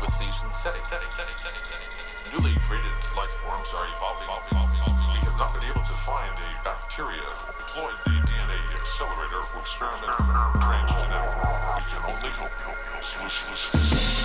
with these synthetic. Newly created life forms are evolving. We have not been able to find a bacteria deployed the DNA accelerator for experiment transgenetic. We can only hope. Solution.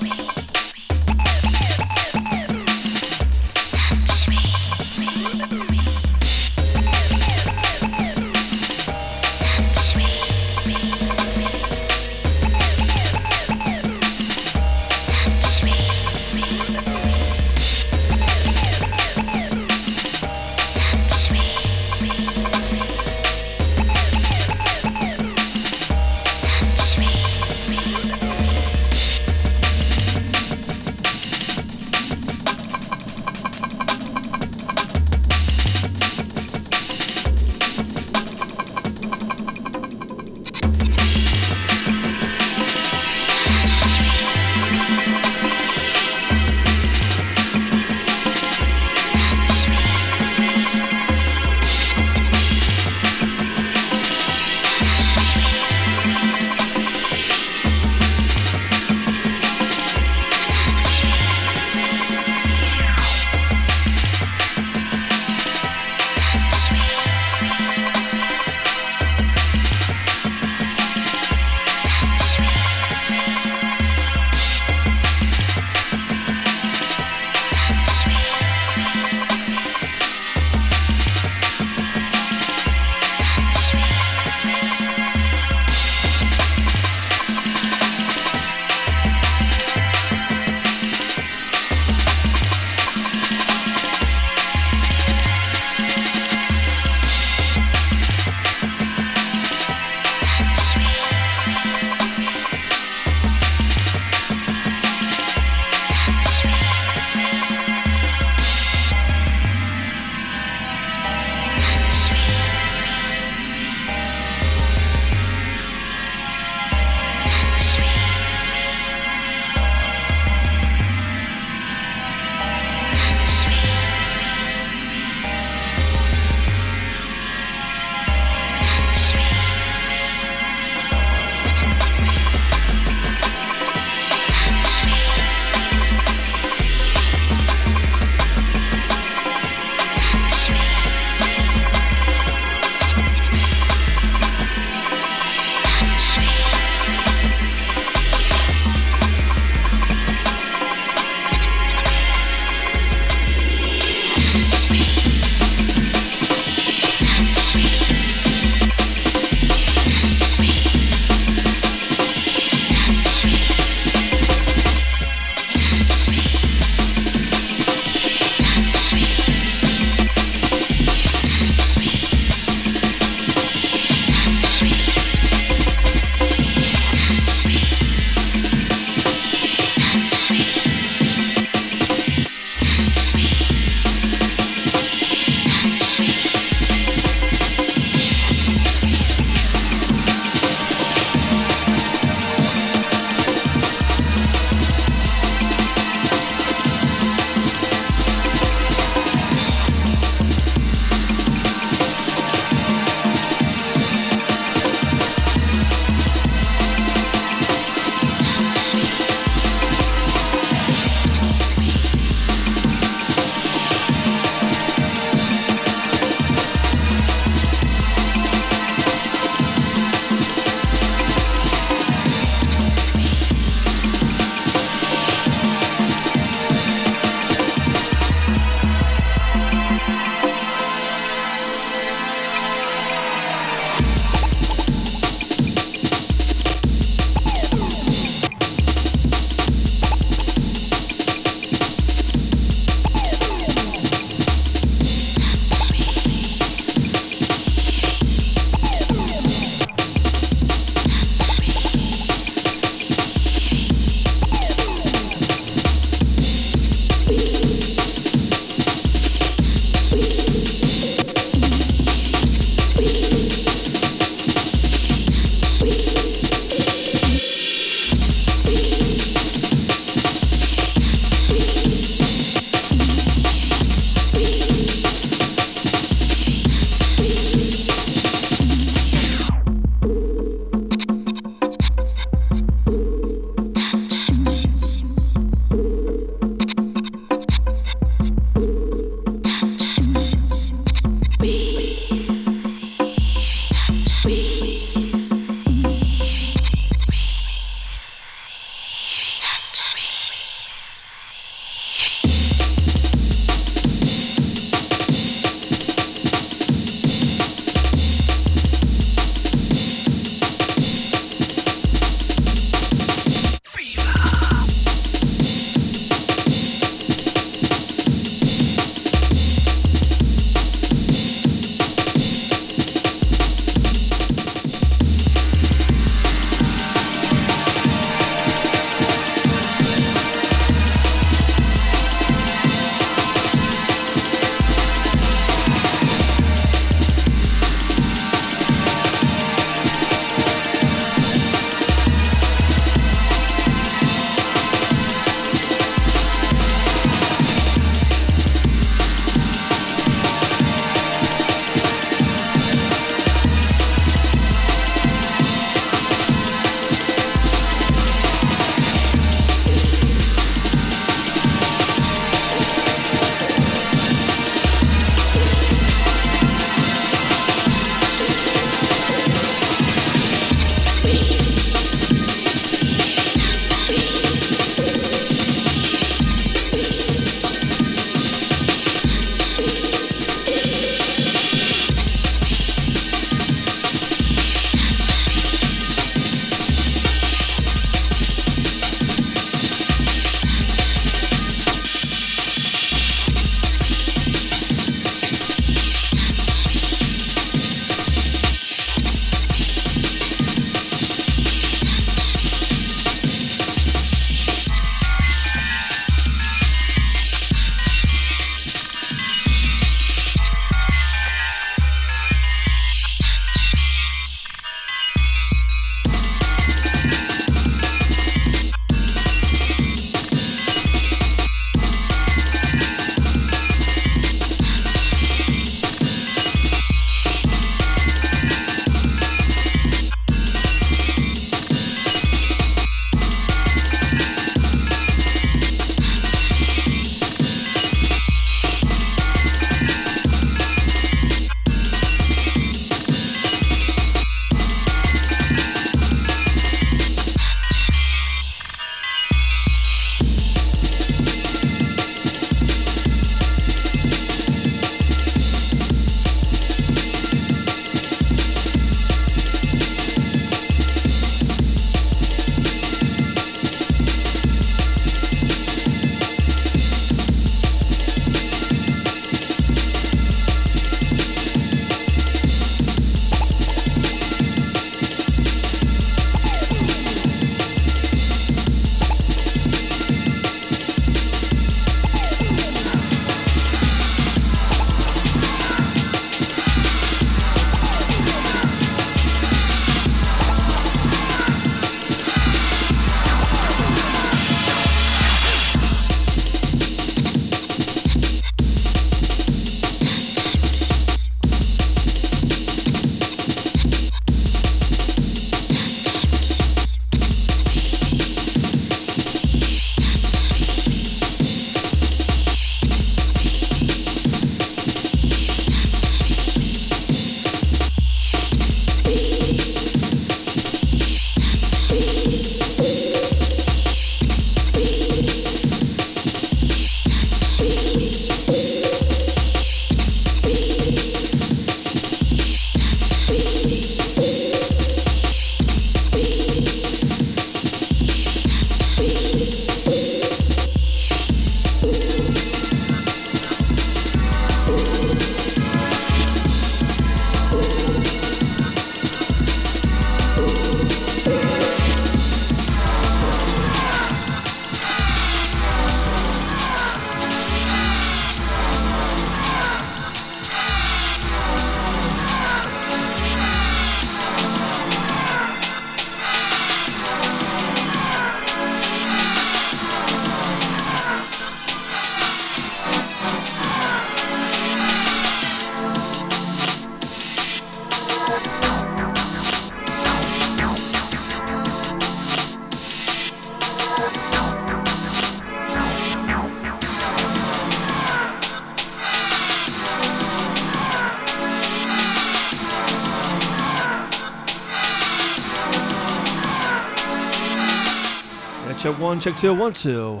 One, check two, one, two.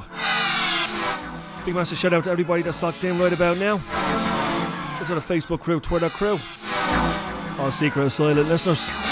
Big massive shout out to everybody that's locked in right about now. Shout out to the Facebook crew, Twitter crew, our secret silent listeners.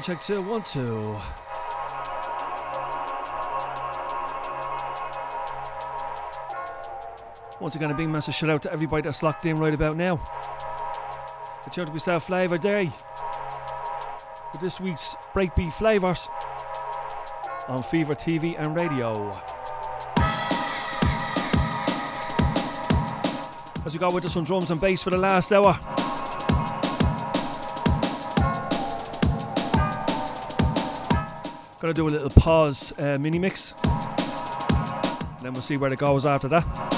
One, check two, one, two. Once again, a big massive shout out to everybody that's locked in right about now. It's out to be South Flavour Day for this week's Breakbeat Flavours on PHEVER TV and radio. As we go with some drums and bass for the last hour. Gonna do a little PAWs uh, mini mix. And then we'll see where it goes after that.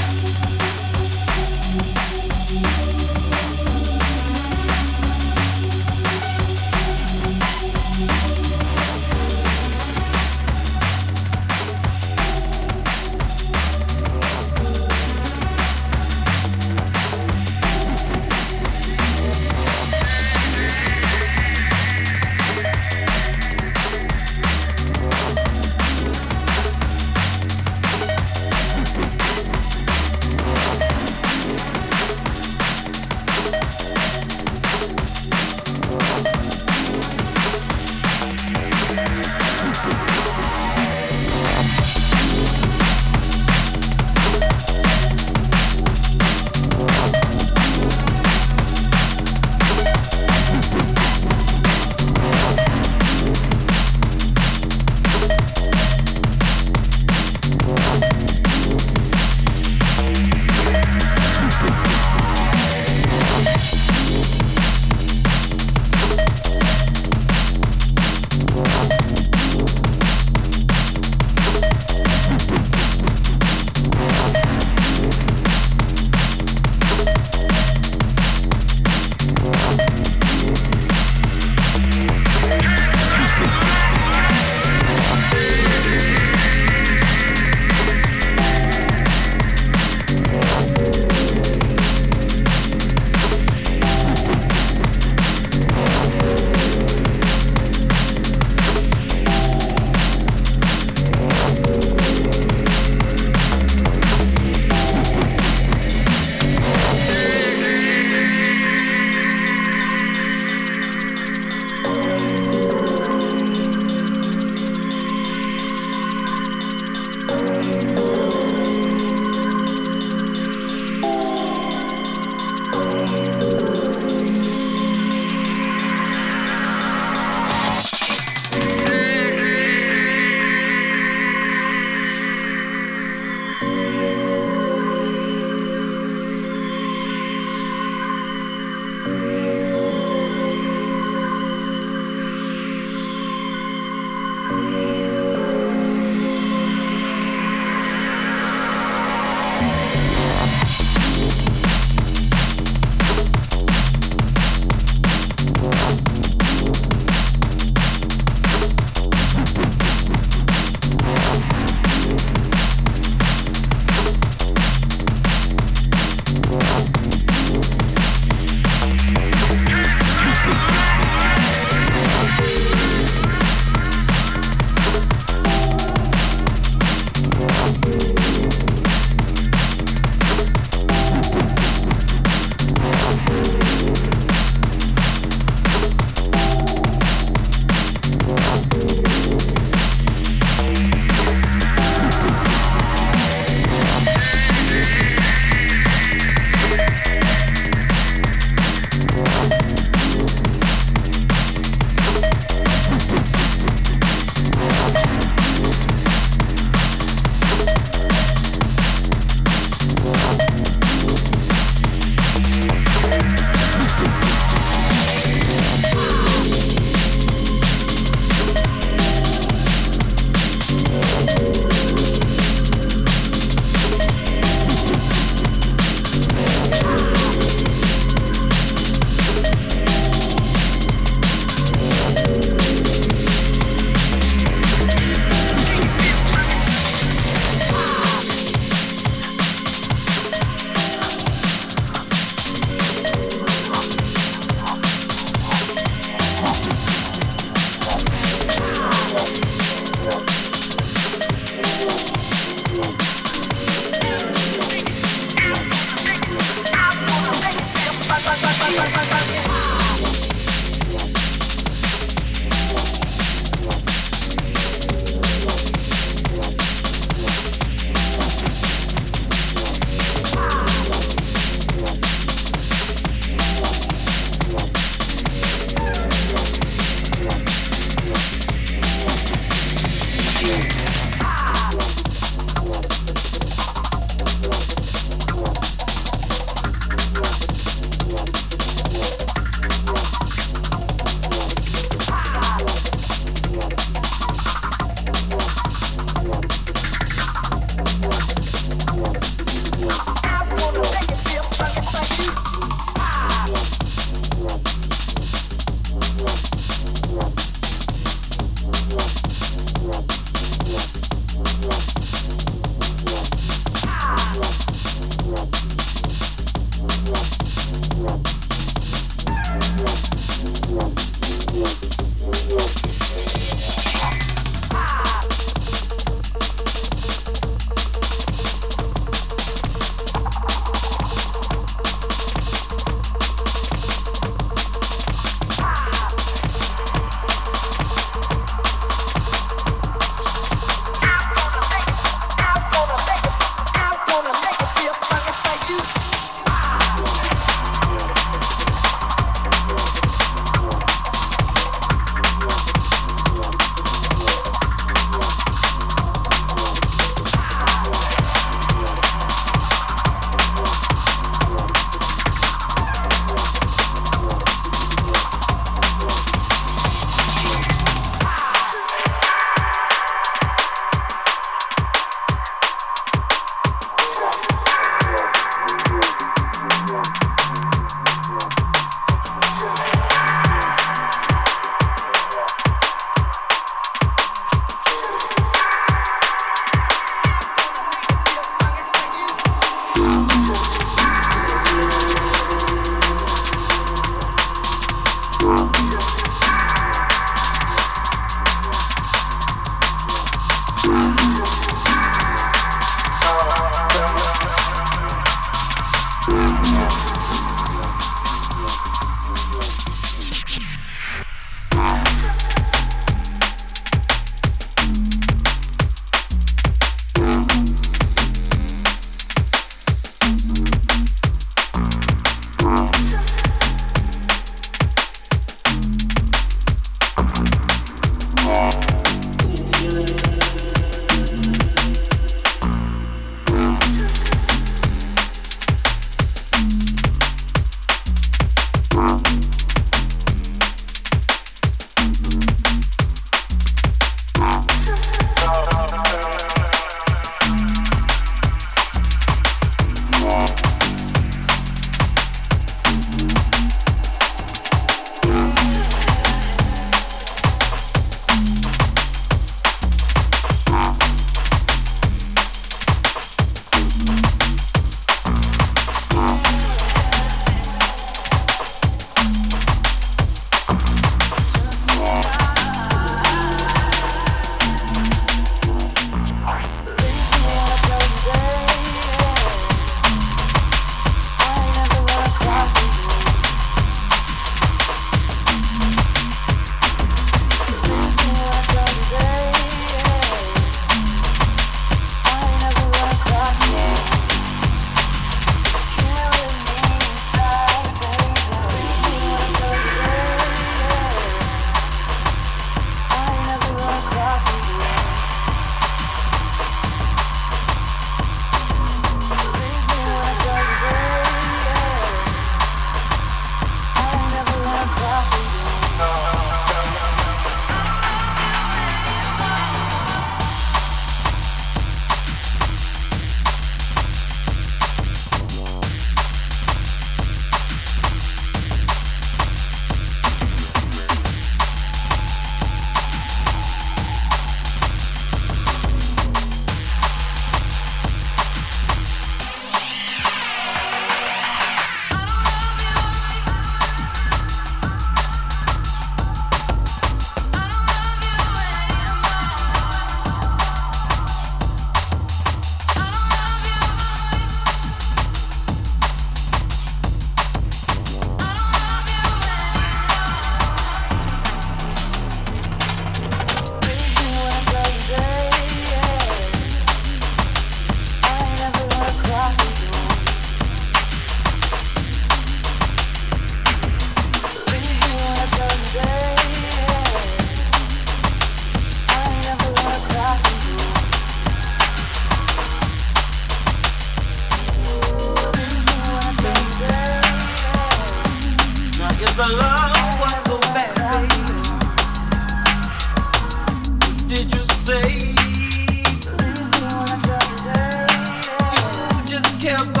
Wow.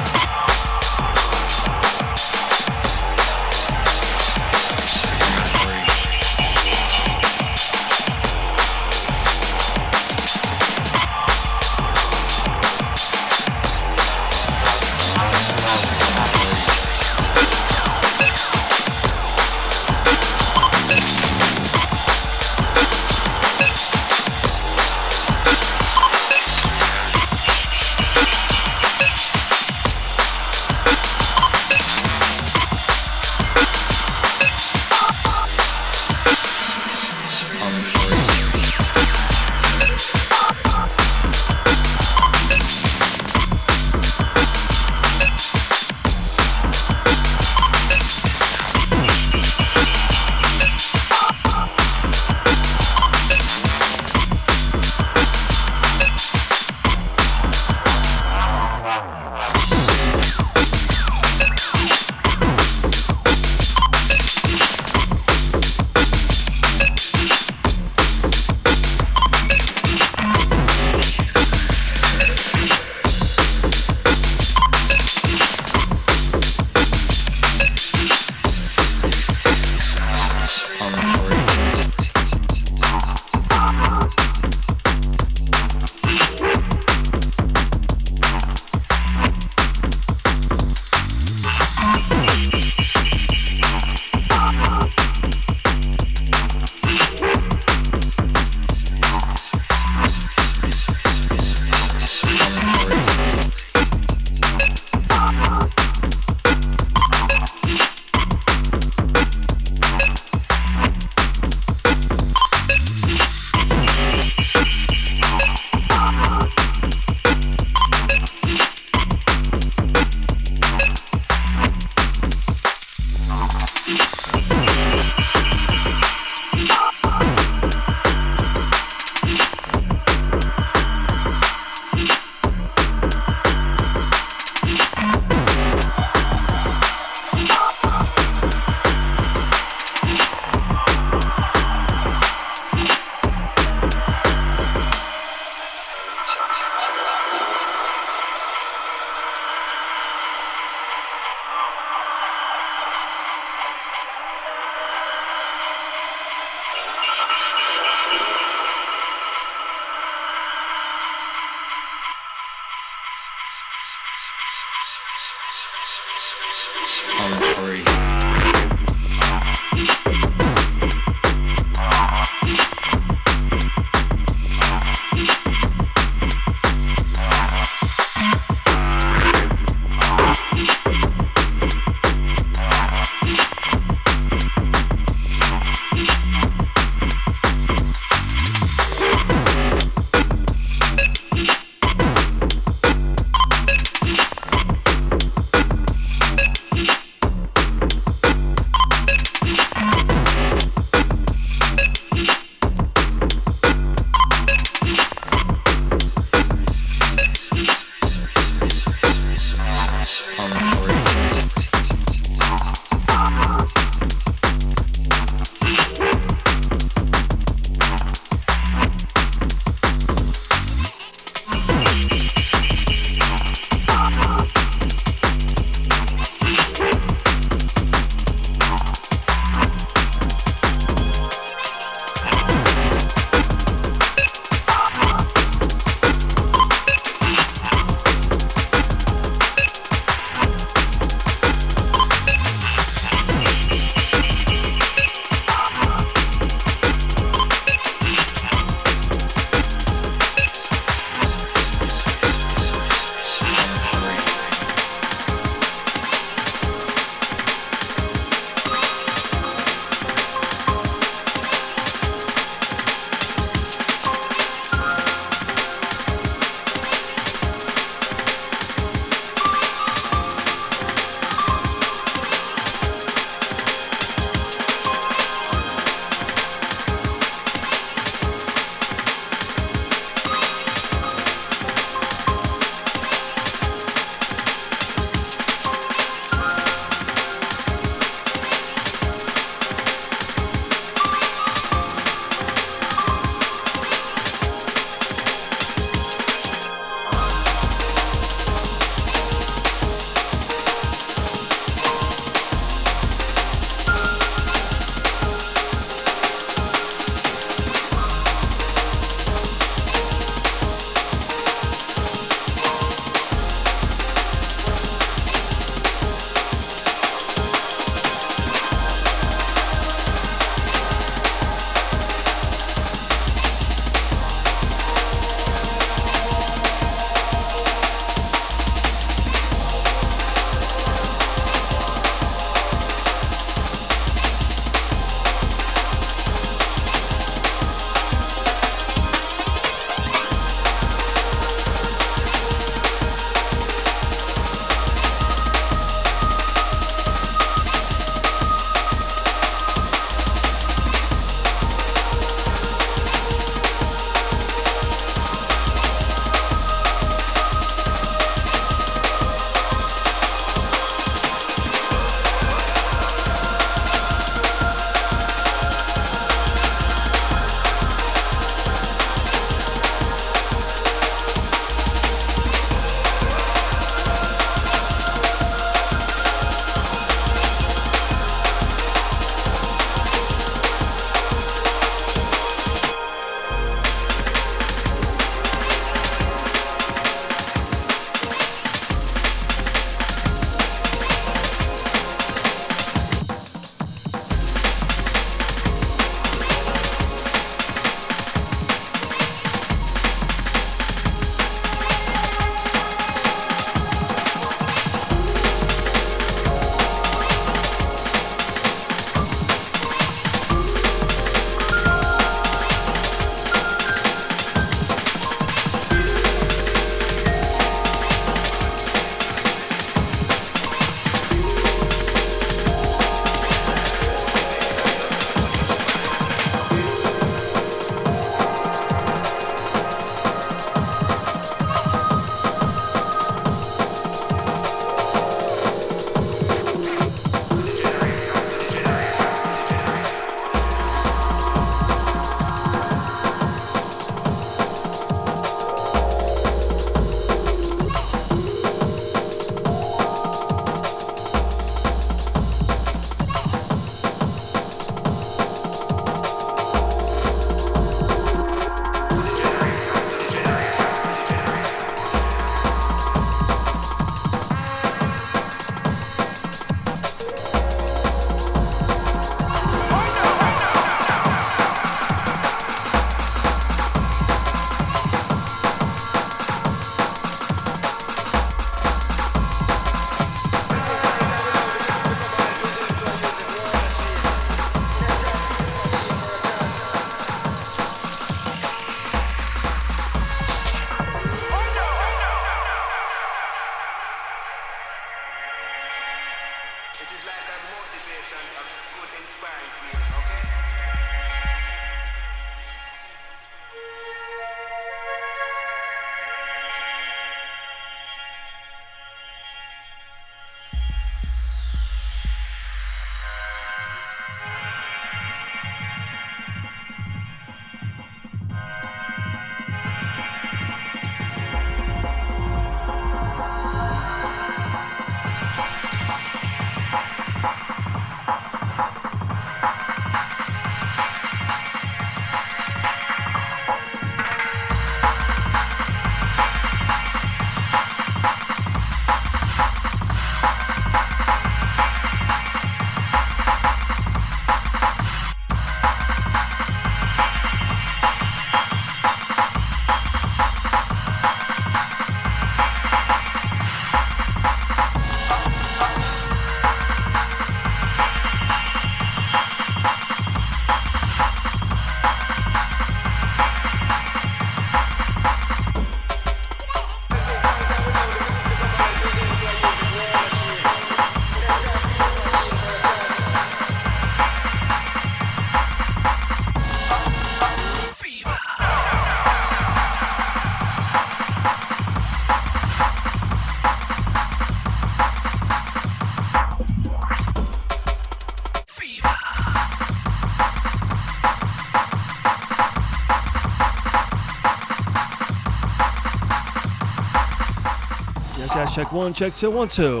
Check one, check two, one, two.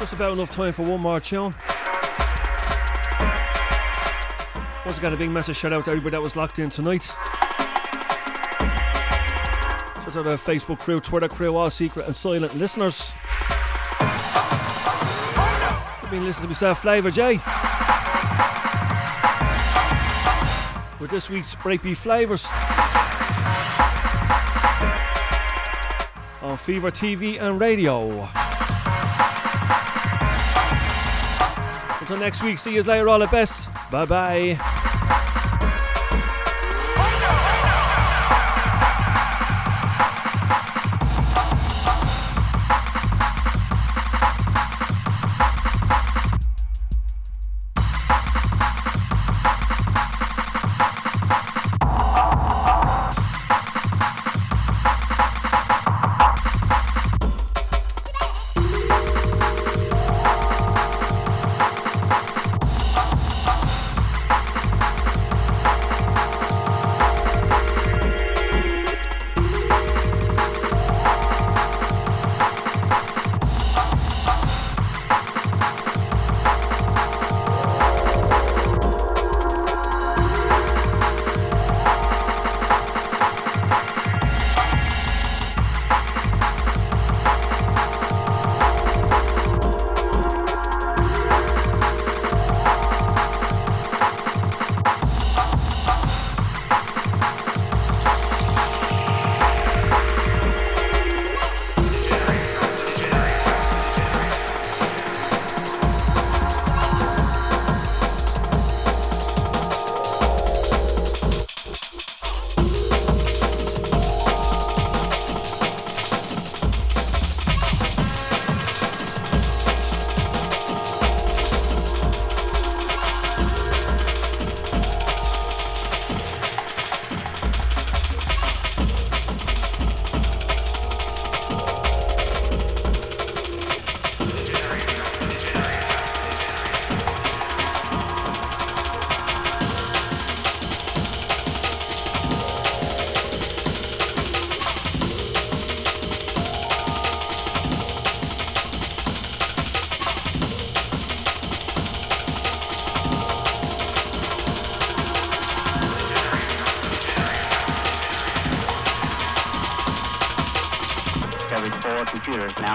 Just about enough time for one more tune. Once again, a big massive shout out to everybody that was locked in tonight. Shout out to the Facebook crew, Twitter crew, all secret and silent listeners. I've been listening to myself, FLavRjay. With this week's BreakBeat FLavR's. On PHEVER TV and radio. Until next week, see you later, all the best. Bye bye.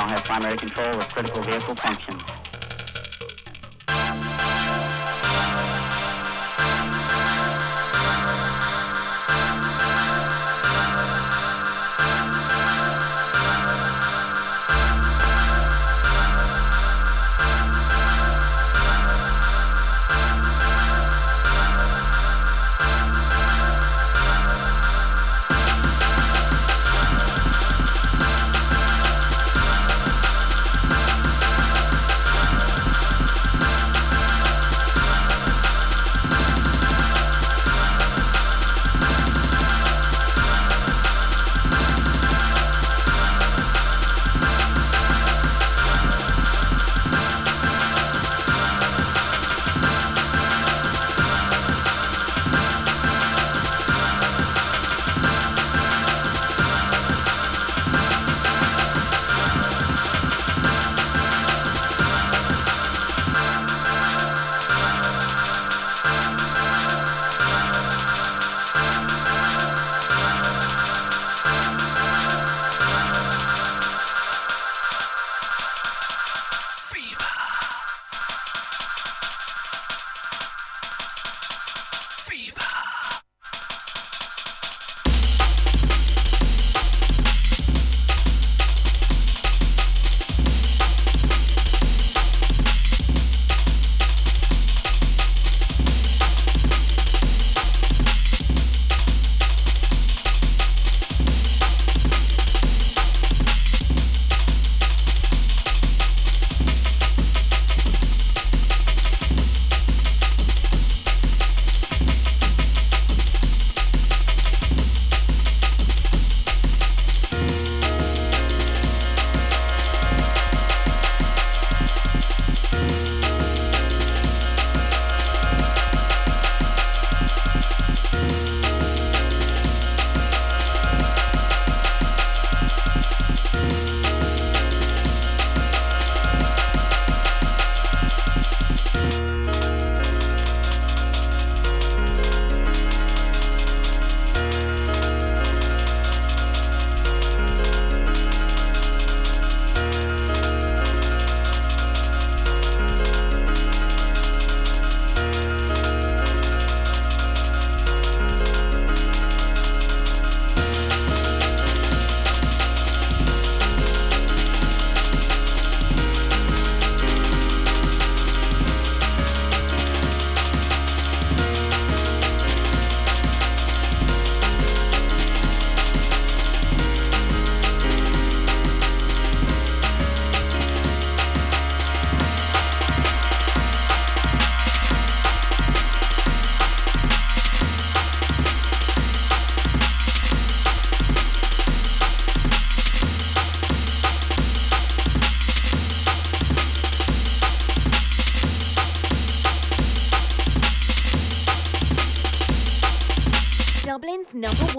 Primary control of critical vehicle functions.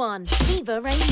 One, PHEVER Radio.